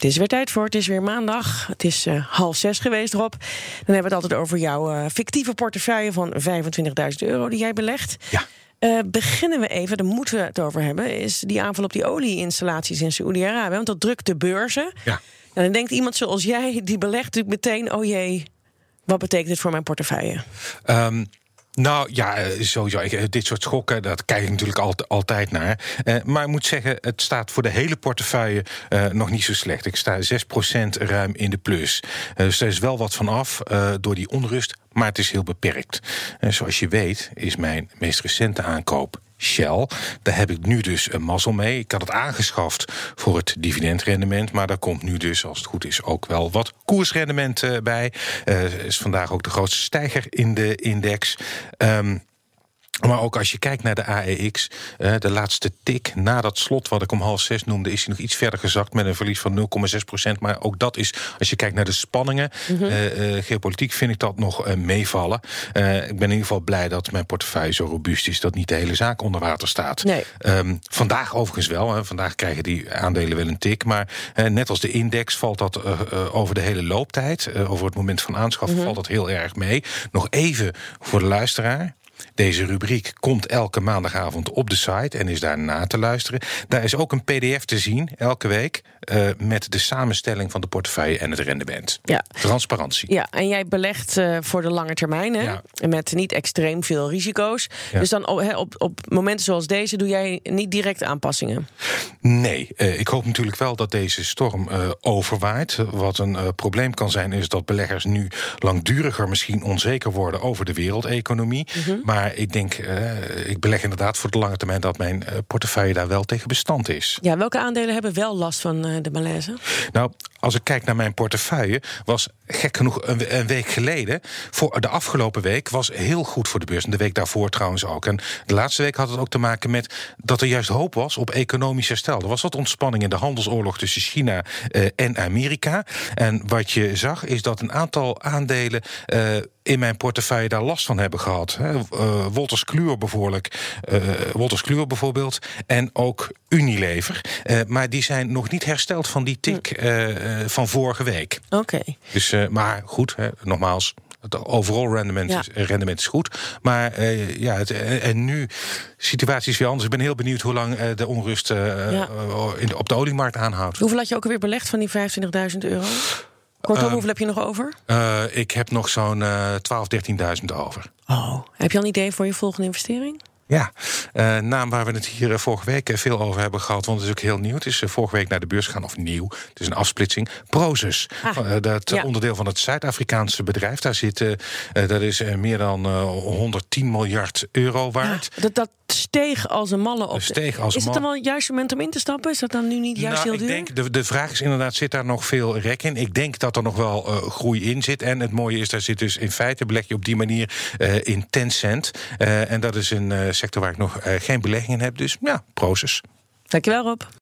Het is weer tijd voor, het is weer maandag. Het is uh, half zes geweest, Rob. Dan hebben we het altijd over jouw uh, fictieve portefeuille van 25.000 euro die jij belegt. Ja. Uh, beginnen we even, daar moeten we het over hebben, is die aanval op die olieinstallaties in Saoedi-Arabië. Want dat drukt de beurzen. Ja. En dan denkt iemand zoals jij, die belegt natuurlijk meteen, oh jee, wat betekent dit voor mijn portefeuille? Um, nou ja, eh, sowieso. Dit soort schokken, dat kijk ik natuurlijk altijd, naar. Uh, maar ik moet zeggen, het staat voor de hele portefeuille nog niet zo slecht. Ik sta 6% ruim in de plus. Dus er is wel wat van af door die onrust, maar het is heel beperkt. zoals je weet, is mijn meest recente aankoop Shell. Daar heb ik nu dus een mazzel mee. Ik had het aangeschaft voor het dividendrendement. Maar daar komt nu dus, als het goed is, ook wel wat koersrendement uh, bij. Uh, is vandaag ook de grootste stijger in de index. Um, maar ook als je kijkt naar de AEX, de laatste tik na dat slot wat ik om half zes noemde, is hij nog iets verder gezakt met een verlies van 0,6 procent. Maar ook dat is, als je kijkt naar de spanningen, mm -hmm. uh, uh, geopolitiek vind ik dat nog uh, meevallen. ik ben in ieder geval blij dat mijn portefeuille zo robuust is dat niet de hele zaak onder water staat. Nee. Um, vandaag overigens wel. Hè. Vandaag krijgen die aandelen wel een tik. Maar net als de index valt dat over de hele looptijd, over het moment van aanschaf, mm -hmm. valt dat heel erg mee. Nog even voor de luisteraar. Deze rubriek komt elke maandagavond op de site en is daar na te luisteren. Daar is ook een PDF te zien, elke week, uh, met de samenstelling van de portefeuille en het rendement. Ja. Transparantie. Ja, en jij belegt uh, voor de lange termijn, hè? Ja. Met niet extreem veel risico's. Ja. Dus dan op, op, op momenten zoals deze doe jij niet direct aanpassingen? Nee, uh, ik hoop natuurlijk wel dat deze storm overwaait. Wat een probleem kan zijn, is dat beleggers nu langduriger misschien onzeker worden over de wereldeconomie. Mm -hmm. Maar ik denk, ik beleg inderdaad voor de lange termijn dat mijn portefeuille daar wel tegen bestand is. Ja, welke aandelen hebben wel last van de malaise? Nou, als ik kijk naar mijn portefeuille, was gek genoeg een, een, week geleden, voor de afgelopen week, was heel goed voor de beurs. En de week daarvoor trouwens ook. En de laatste week had het ook te maken met dat er juist hoop was op economisch herstel. Er was wat ontspanning in de handelsoorlog tussen China en Amerika. En wat je zag, is dat een aantal aandelen in mijn portefeuille daar last van hebben gehad. Hè. Uh, Wolters Kluwer bijvoorbeeld, uh, Wolters Kluwer bijvoorbeeld en ook Unilever. Uh, maar die zijn nog niet hersteld van die tik van vorige week. Oké. Okay. Dus, maar goed, hè, nogmaals. Het overal rendement, Ja. rendement is goed. Maar ja, het, en, nu, situatie is weer anders. Ik ben heel benieuwd hoe lang de onrust Ja. in de, op de oliemarkt aanhoudt. Hoeveel had je ook alweer belegd van die 25.000 euro? Kortom, Ehm, hoeveel heb je nog over? Uh, ik heb nog zo'n uh, 12, 13.000 over. Oh. Heb je al een idee voor je volgende investering? Ja, uh, naam waar we het hier uh, vorige week veel over hebben gehad, want het is ook heel nieuw. Het is vorige week naar de beurs gegaan, of nieuw. Het is een afsplitsing. Prozus, Ah, dat ja. onderdeel van het Zuid-Afrikaanse bedrijf. Daar zit, dat is meer dan 110 miljard euro waard. Ja, dat, dat steeg als een malle op. Steeg als is het dan wel het juiste moment om in te stappen? Is dat dan nu niet juist nou, heel duur? ik denk, de, de vraag is inderdaad, zit daar nog veel rek in? Ik denk dat er nog wel uh, groei in zit. En het mooie is, daar zit dus in feite, beleg je op die manier uh, in Tencent. Uh, en dat is een sector waar ik nog geen belegging in heb. Dus ja, proces. Dankjewel Rob.